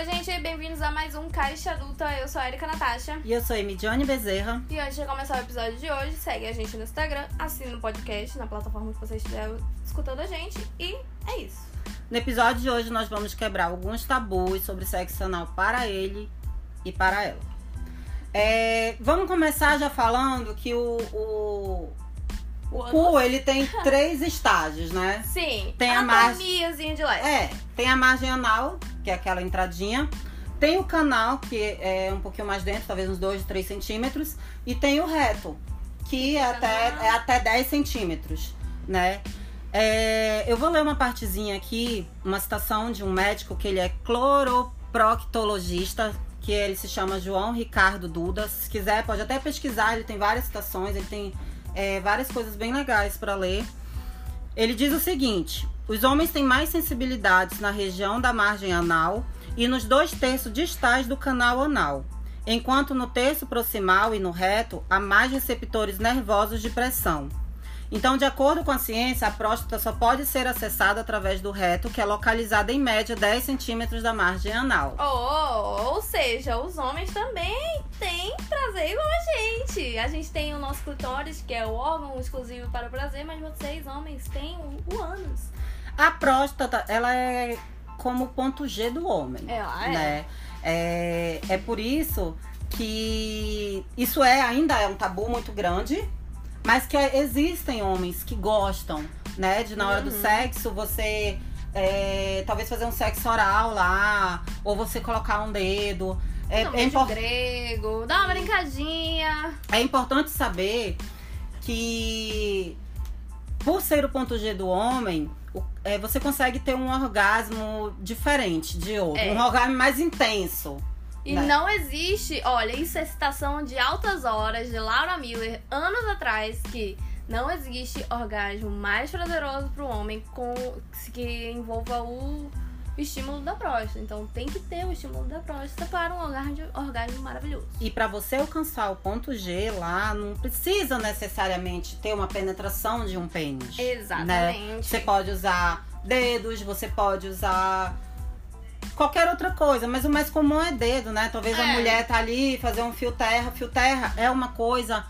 Oi, gente, bem-vindos a mais um Caixa Adulta. Eu sou a Erika Natasha. E eu sou a Emidione Bezerra. E antes de começar o episódio de hoje, segue a gente no Instagram, assina o podcast na plataforma que você estiver escutando a gente. E é isso. No episódio de hoje, nós vamos quebrar alguns tabus sobre sexo anal para ele e para ela. É, vamos começar já falando que o, o, o cu, ele tem três estágios, né? Sim. Tem a margem. Anatomiazinha de leve. É, tem a margem anal, que é aquela entradinha. Tem o canal, que é um pouquinho mais dentro, talvez uns 2, 3 centímetros. E tem o reto, que é até, é até 10 centímetros, né? É, eu vou ler uma partezinha aqui, uma citação de um médico que ele é cloroproctologista, que ele se chama João Ricardo Duda. Se quiser, pode até pesquisar, ele tem várias citações, ele tem é, várias coisas bem legais para ler. Ele diz o seguinte: os homens têm mais sensibilidades na região da margem anal e nos dois terços distais do canal anal, enquanto no terço proximal e no reto há mais receptores nervosos de pressão. Então, de acordo com a ciência, a próstata só pode ser acessada através do reto, que é localizado em média 10 centímetros da margem anal. Oh, ou seja, os homens também têm prazer igual a gente. A gente tem o nosso clitóris, que é o órgão exclusivo para o prazer, mas vocês, homens, têm o, o ânus. A próstata, ela é como o ponto G do homem. Ela é. Né? É, é por isso que isso é ainda é um tabu muito grande, mas que existem homens que gostam, né? De na hora do Uhum. sexo você é, talvez fazer um sexo oral lá, ou você colocar um dedo. É, Não, é, beijo impor- grego, dá uma brincadinha. é importante saber que por ser o ponto G do homem, é, você consegue ter um orgasmo diferente de outro, É. um orgasmo mais intenso. E Né? não existe, olha, isso é citação de altas horas de Laura Miller, anos atrás, que não existe orgasmo mais prazeroso pro homem com que envolva o estímulo da próstata. Então tem que ter o estímulo da próstata para um orgasmo, orgasmo maravilhoso. E para você alcançar o ponto G lá, não precisa necessariamente ter uma penetração de um pênis. Né? Exatamente. Você pode usar dedos, você pode usar qualquer outra coisa, mas o mais comum é dedo, né? Talvez a É. mulher tá ali fazer um fio terra, fio terra é uma coisa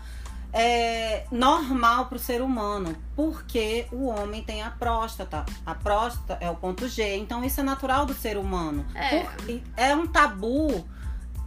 é, normal pro ser humano, porque o homem tem a próstata. A próstata é o ponto G, então isso é natural do ser humano. É. Por- é um tabu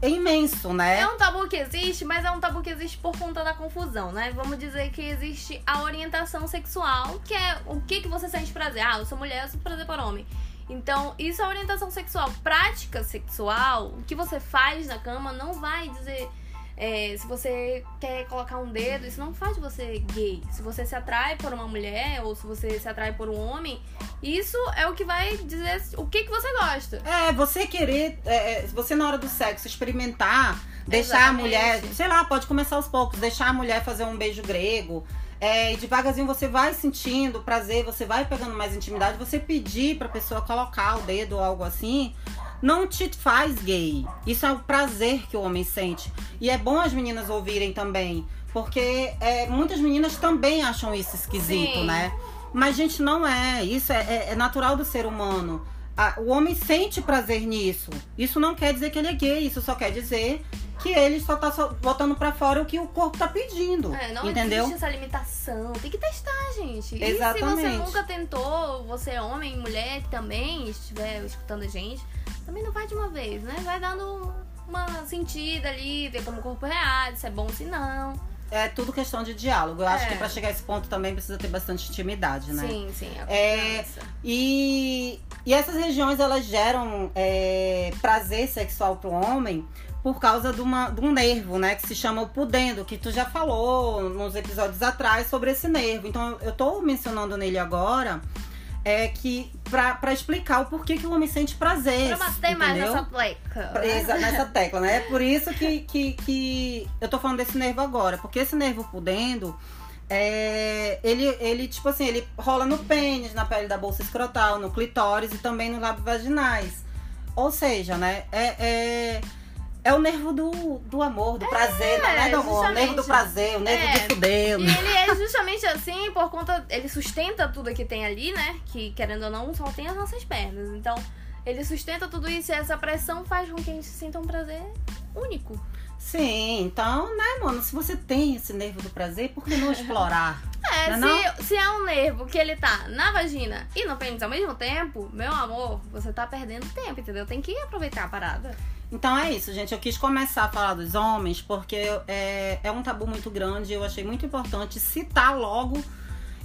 imenso, né? É um tabu que existe, mas é um tabu que existe por conta da confusão, né? Vamos dizer que existe a orientação sexual, que é o que, que você sente prazer. Ah, eu sou mulher, eu sinto prazer por homem. Então, isso é orientação sexual. Prática sexual, o que você faz na cama não vai dizer. é, se você quer colocar um dedo, isso não faz de você gay. Se você se atrai por uma mulher ou se você se atrai por um homem, isso é o que vai dizer o que, que você gosta. É, você querer, é, é, você na hora do sexo experimentar, deixar Exatamente. a mulher, sei lá, pode começar aos poucos, deixar a mulher fazer um beijo grego. É, e devagarzinho você vai sentindo prazer, você vai pegando mais intimidade, você pedir pra pessoa colocar o dedo ou algo assim, não te faz gay. Isso é o prazer que o homem sente. E é bom as meninas ouvirem também, porque é, muitas meninas também acham isso esquisito, Sim. né? Mas, gente, não é. Isso é, é- é natural do ser humano. A- o homem sente prazer nisso. Isso não quer dizer que ele é gay. Isso só quer dizer que ele só tá só botando pra fora o que o corpo tá pedindo. É, não entendeu? existe essa limitação. Tem que testar, gente. E se Exatamente. você nunca tentou, você é homem, mulher também estiver escutando a gente, também não vai de uma vez, né? Vai dando uma sentida ali, ver como o corpo reage, se é bom, se não. É tudo questão de diálogo. Eu acho É. que pra chegar a esse ponto também precisa ter bastante intimidade, né? Sim, sim. É, confiança. E, e essas regiões elas geram é, prazer sexual pro homem por causa de, uma, de um nervo, né? Que se chama o pudendo, que tu já falou nos episódios atrás sobre esse nervo. Então eu tô mencionando nele agora é que pra, pra explicar o porquê que o homem sente prazer. Pra bater mais nessa pleca. Pra- exa- nessa tecla, né? É por isso que, que, que eu tô falando desse nervo agora. Porque esse nervo pudendo, é, ele, ele, tipo assim, ele rola no pênis, na pele da bolsa escrotal, no clitóris e também nos lábios vaginais. Ou seja, né? É, é, é o nervo do, do amor, do prazer, não é do amor. O nervo do prazer, o nervo É, de fuder. E ele é justamente assim por conta. Ele sustenta tudo que tem ali, né? Que querendo ou não, só tem as nossas pernas. Então, ele sustenta tudo isso e essa pressão faz com que a gente sinta um prazer único. Sim, então, né, mano, se você tem esse nervo do prazer, por que não explorar? É, Não é se, se é um nervo que ele tá na vagina e no pênis ao mesmo tempo, meu amor, você tá perdendo tempo, entendeu? Tem que aproveitar a parada. Então é isso, gente. Eu quis começar a falar dos homens porque é, é um tabu muito grande. Eu achei muito importante citar logo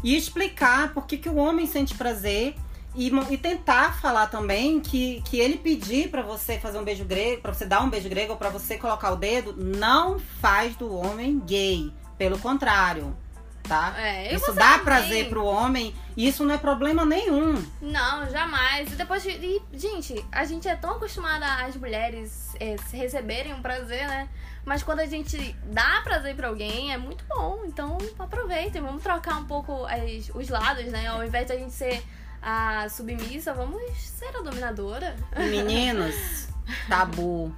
e explicar por que, que o homem sente prazer e, e tentar falar também que, que ele pedir pra você fazer um beijo grego, pra você dar um beijo grego ou pra você colocar o dedo, não faz do homem gay. Pelo contrário, tá? É, isso dá também. prazer pro homem e isso não é problema nenhum. Não, jamais. E depois, de- e, gente, a gente é tão acostumada às mulheres é, receberem um prazer, né? Mas quando a gente dá prazer pra alguém, é muito bom. Então, aproveitem. Vamos trocar um pouco as- os lados, né? Ao invés de a gente ser a submissa, vamos ser a dominadora. Meninos, tabu.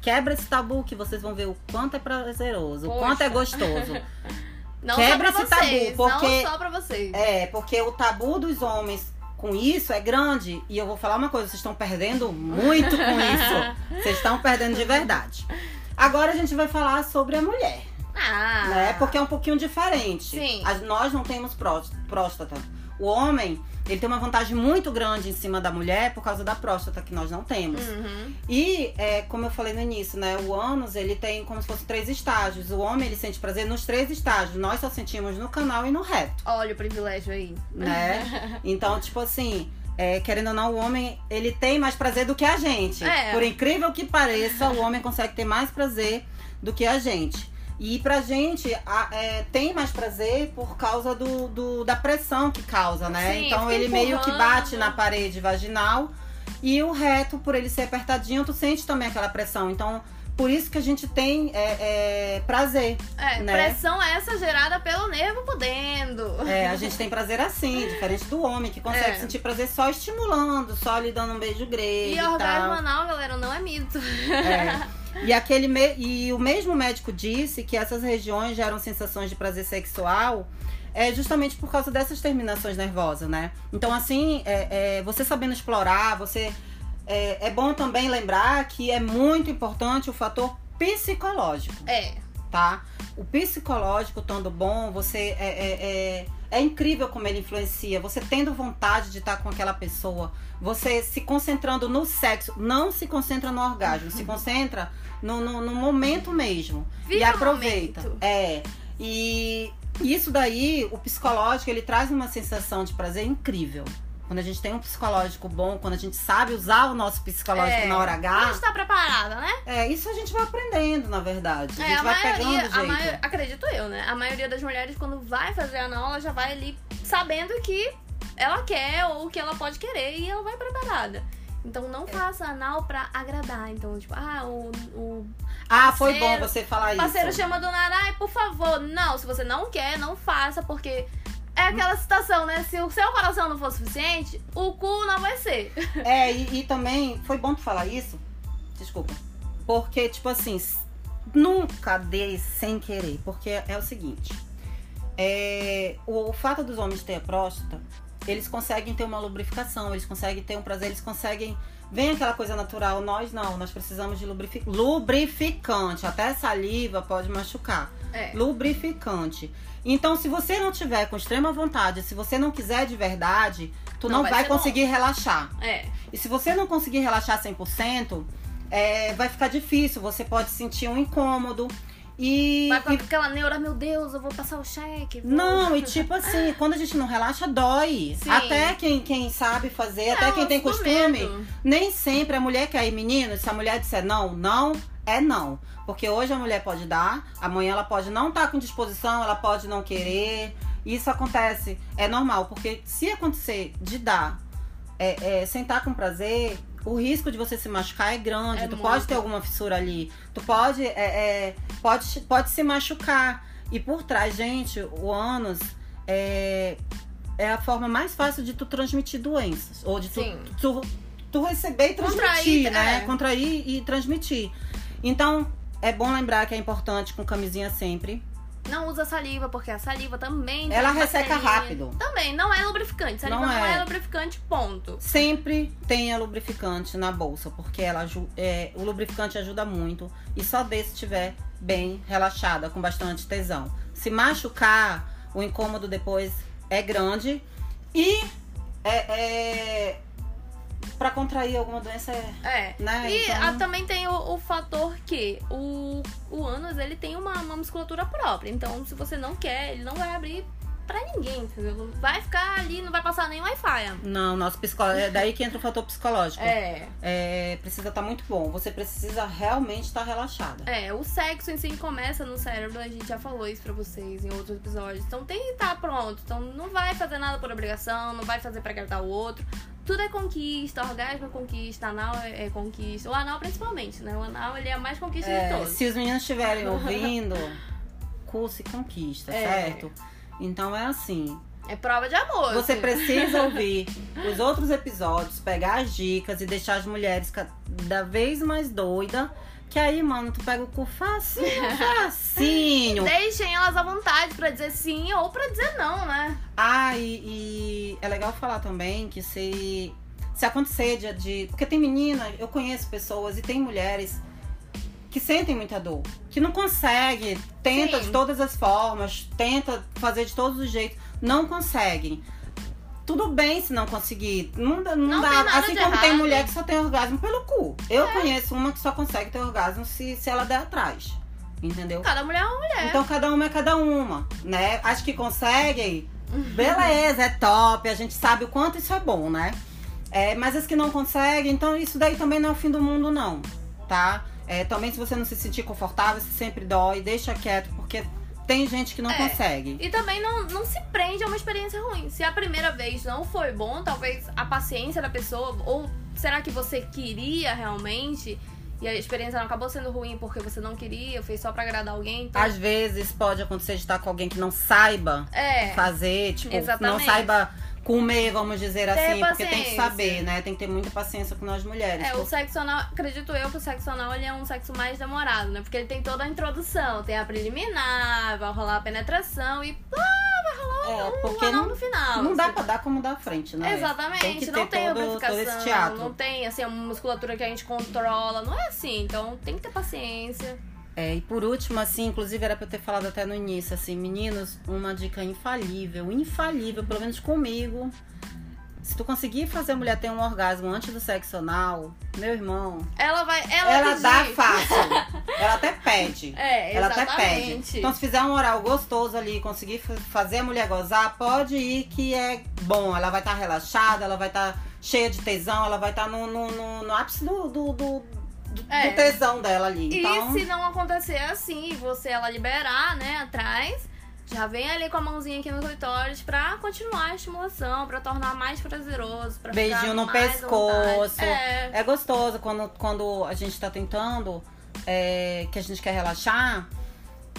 Quebra esse tabu que vocês vão ver o quanto é prazeroso, o Poxa. quanto é gostoso. Não Quebra só esse pra tabu, vocês, porque- não só pra vocês. É, porque o tabu dos homens com isso é grande. E eu vou falar uma coisa, vocês estão perdendo muito com isso. Vocês estão perdendo de verdade. Agora a gente vai falar sobre a mulher, Ah, né? Porque é um pouquinho diferente. Sim. As- nós não temos prós- próstata. O homem, ele tem uma vantagem muito grande em cima da mulher por causa da próstata que nós não temos. Uhum. E, é, como eu falei no início, né? O ânus, ele tem como se fosse três estágios. O homem, ele sente prazer nos três estágios. Nós só sentimos no canal e no reto, Olha o privilégio aí. né? então, tipo assim, é, querendo ou não, o homem, ele tem mais prazer do que a gente. É. Por incrível que pareça, o homem consegue ter mais prazer do que a gente. E pra gente, a- é, tem mais prazer por causa do, do- da pressão que causa, né? Sim, então ele meio que empurrando. bate na parede vaginal e o reto, por ele ser apertadinho, tu sente também aquela pressão. Então, por isso que a gente tem é, é, prazer. É, né? pressão essa gerada pelo nervo podendo. É, a gente tem prazer assim, diferente do homem, que consegue É. sentir prazer só estimulando, só lhe dando um beijo grego E e, orgasmo tal. anal, galera, não é mito. É. E, aquele me- e o mesmo médico disse que essas regiões geram sensações de prazer sexual é justamente por causa dessas terminações nervosas, né? Então, assim, é, é, você sabendo explorar, você. É, é bom também lembrar que é muito importante o fator psicológico É. tá? O psicológico estando bom, você é, é, é, é incrível como ele influencia. Você tendo vontade de estar com aquela pessoa, você se concentrando no sexo, não se concentra no orgasmo, se concentra no, no, no momento mesmo. Viva e aproveita. É. E isso daí, o psicológico, ele traz uma sensação de prazer incrível. Quando a gente tem um psicológico bom, quando a gente sabe usar o nosso psicológico É. na hora A H, gente tá preparada, né? é, isso a gente vai aprendendo, na verdade. A É, gente a vai maioria, pegando a jeito. maio- acredito eu, né? A maioria das mulheres, quando vai fazer anal, ela já vai ali sabendo que ela quer ou que ela pode querer e ela vai preparada. Então não faça anal pra agradar. Então, tipo, ah, o, o Ah, foi bom Parceiro- você falar parceiro isso. chama do nada, ai, por favor. Não, se você não quer, não faça, porque é aquela situação, né? Se o seu coração não for suficiente, o cu não vai ser. É, e, e também foi bom tu falar isso. Desculpa. Porque, tipo assim, nunca dê sem querer. Porque é o seguinte: é, o, o fato dos homens ter a próstata, eles conseguem ter uma lubrificação, eles conseguem ter um prazer, eles conseguem. Vem aquela coisa natural, nós não, nós precisamos de lubrifi- lubrificante. Até saliva pode machucar. É. lubrificante. Então, se você não tiver com extrema vontade, se você não quiser de verdade, tu Não não, vai vai, ser bom. conseguir relaxar. É. E se você não conseguir relaxar 100%, é, vai ficar difícil. Você pode sentir um incômodo. E, Vai com e- aquela neura, meu Deus, eu vou passar o cheque. vou- não, e tipo assim, quando a gente não relaxa, dói. Sim. Até quem, quem sabe fazer, É, até quem tem costume. medo. Nem sempre a mulher quer ir, menino. Se a mulher disser não, não, é não. Porque hoje a mulher pode dar, amanhã ela pode não estar com disposição, ela pode não querer. Isso acontece, é normal. Porque se acontecer de dar é, é, sem estar com prazer, o risco de você se machucar é grande. É tu muito. pode ter alguma fissura ali. Tu pode, é, é, pode, pode se machucar. E por trás, gente, o ânus é, é a forma mais fácil de tu transmitir doenças. Ou de tu, tu, tu receber e transmitir, Contrair, né? é. Contrair e transmitir. Então, é bom lembrar que é importante com camisinha sempre. Não usa saliva, porque a saliva também Ela resseca rápido. Também, não é lubrificante. Saliva Não não, é. é. lubrificante, ponto. Sempre tenha lubrificante na bolsa, porque ela, é, o lubrificante ajuda muito. E só dê se estiver bem relaxada, com bastante tesão. Se machucar, o incômodo depois é grande. E é, é, para contrair alguma doença é. É. Né? E Então- ah, também tem o, o fator que o, o ânus ele tem uma, uma musculatura própria. Então, se você não quer, ele não vai abrir pra ninguém, entendeu? Vai ficar ali, não vai passar nem Wi-Fi. Não, nosso psicólogo. É daí que entra o fator psicológico. É. É, precisa estar muito bom. Você precisa realmente estar relaxada. É, o sexo em si começa no cérebro, a gente já falou isso pra vocês em outros episódios. Então tem que estar pronto. Então não vai fazer nada por obrigação, não vai fazer pra agradar o outro. Tudo é conquista, orgasmo é conquista, anal é, é conquista. O anal principalmente, né? O anal ele é a mais conquista de É, todos. se os meninos estiverem ouvindo, curso e conquista, É. certo? Então é assim. É prova de amor. Você assim. precisa ouvir os outros episódios, pegar as dicas e deixar as mulheres cada vez mais doidas. Que aí, mano, tu pega o cu facinho, facinho. Deixem elas à vontade pra dizer sim ou pra dizer não, né? Ah, e, e é legal falar também que se, se acontecer de, de. Porque tem menina, eu conheço pessoas e tem mulheres que sentem muita dor, que não consegue, tenta Sim. de todas as formas, tenta fazer de todos os jeitos, não conseguem. Tudo bem se não conseguir. Não, dá- não, Não dá. tem assim como tem errado. mulher que só tem orgasmo pelo cu. Eu conheço uma que só consegue ter orgasmo se, se ela der atrás. Entendeu? Cada mulher é uma mulher. Então cada uma é cada uma, né? As que conseguem, beleza, é top, a gente sabe o quanto isso é bom, né? É, mas as que não conseguem, então isso daí também não é o fim do mundo, não, tá? É, também se você não se sentir confortável, se sempre dói, deixa quieto, porque tem gente que não É. consegue. E também não, não se prende a uma experiência ruim. Se a primeira vez não foi bom, talvez a paciência da pessoa, ou será que você queria realmente e a experiência não acabou sendo ruim porque você não queria, fez só pra agradar alguém? Então, Às vezes pode acontecer de estar com alguém que não saiba é. fazer, tipo, não Exatamente. saiba comer, vamos dizer assim, porque tem que saber, né? Tem que ter muita paciência com nós mulheres. É, o sexo anal, acredito eu que o sexo anal ele é um sexo mais demorado, né? Porque ele tem toda a introdução, tem a preliminar, vai rolar a penetração e ah, vai rolar É, um porque anal no final. Não dá assim. pra dar como dar frente, né? Exatamente, Tem que ter não tem todo, lubrificação, todo não tem assim, uma musculatura que a gente controla, não é assim, então tem que ter paciência. É, e por último, assim, inclusive era pra eu ter falado até no início, assim, meninos, uma dica infalível, infalível, pelo menos comigo. Se tu conseguir fazer a mulher ter um orgasmo antes do sexo anal, meu irmão, Ela vai, ela, ela dá fácil. ela até pede. É, Ela até pede. Então, se fizer um oral gostoso ali, conseguir fa- fazer a mulher gozar, pode ir que é bom. Ela vai estar relaxada, ela vai estar cheia de tesão, ela vai estar no, no, no, no ápice do, do, do, do- É. do tesão dela ali. E Então, se não acontecer assim, e você ela liberar, né, atrás, já vem ali com a mãozinha aqui no clitóris pra continuar a estimulação, pra tornar mais prazeroso, pra Beijinho no pescoço. É. É gostoso quando, quando a gente tá tentando, é, que a gente quer relaxar.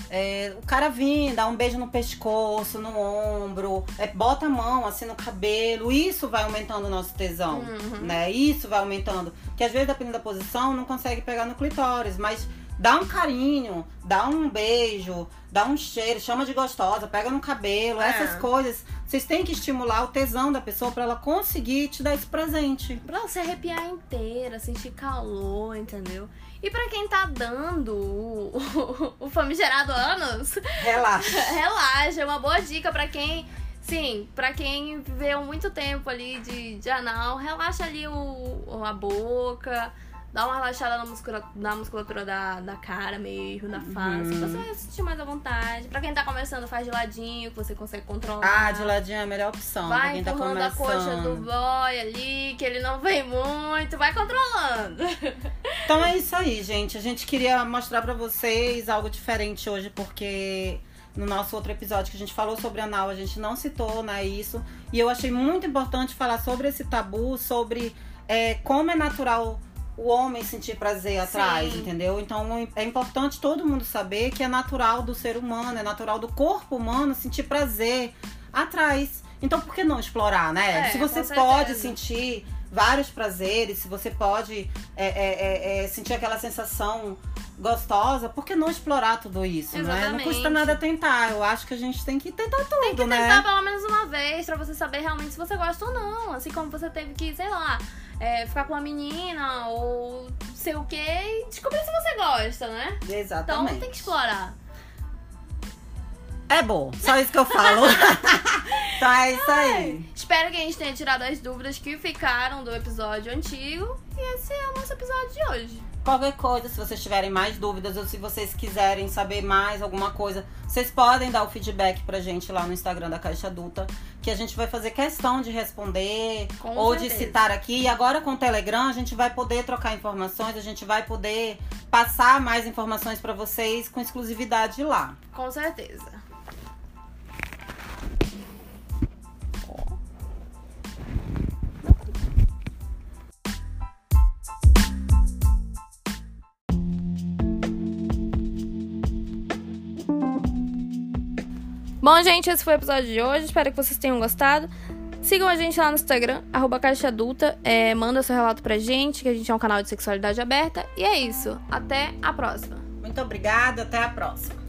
É, o cara vir, dá um beijo no pescoço, no ombro, é, bota a mão assim no cabelo, isso vai aumentando o nosso tesão, Uhum. né? Isso vai aumentando. Que às vezes, dependendo da posição, não consegue pegar no clitóris, mas dá um carinho, dá um beijo, dá um cheiro, chama de gostosa, pega no cabelo, É. essas coisas. Vocês têm que estimular o tesão da pessoa pra ela conseguir te dar esse presente. Pra você arrepiar inteira, sentir calor, entendeu? E pra quem tá dando o, o, o famigerado ânus, Relaxa. relaxa, é uma boa dica pra quem. Sim, pra quem viveu muito tempo ali de, de anal, relaxa ali o- a boca, dá uma relaxada na musculatura, na musculatura da, da cara mesmo, da face. Uhum. Você vai se sentir mais à vontade. Pra quem tá começando, faz de ladinho, que você consegue controlar. Ah, de ladinho é a melhor opção pra Vai quem tá empurrando a começando. coxa do boy ali, que ele não vem muito, vai controlando. Então é isso aí, gente. A gente queria mostrar pra vocês algo diferente hoje, porque no nosso outro episódio que a gente falou sobre anal, a gente não citou, né, isso. E eu achei muito importante falar sobre esse tabu, sobre é, como é natural o homem sentir prazer atrás, Sim. entendeu? Então é importante todo mundo saber que é natural do ser humano, é natural do corpo humano sentir prazer atrás. Então por que não explorar, né? É, Se você pode sentir vários prazeres, se você pode é, é, é, é, sentir aquela sensação gostosa, por que não explorar tudo isso, né? Não Exatamente. custa nada tentar. Eu acho que a gente tem que tentar tudo, Tem que né? tentar pelo menos uma vez pra você saber realmente se você gosta ou não. Assim como você teve que, sei lá, é, ficar com uma menina ou sei o que e descobrir se você gosta, né? Então Exatamente. tem que explorar. É bom, só isso que eu falo. então é isso aí. Espero que a gente tenha tirado as dúvidas que ficaram do episódio antigo. E esse é o nosso episódio de hoje. Qualquer coisa, se vocês tiverem mais dúvidas ou se vocês quiserem saber mais alguma coisa, vocês podem dar o feedback pra gente lá no Instagram da Caixa Adulta, que a gente vai fazer questão de responder Com ou de certeza. citar aqui. E agora com o Telegram, a gente vai poder trocar informações, a gente vai poder passar mais informações pra vocês com exclusividade lá. Com certeza. Bom, gente, esse foi o episódio de hoje. Espero que vocês tenham gostado. Sigam a gente lá no Instagram, arroba Caixa Adulta. É, manda seu relato pra gente, que a gente é um canal de sexualidade aberta. E é isso. Até a próxima. Muito obrigada, até a próxima.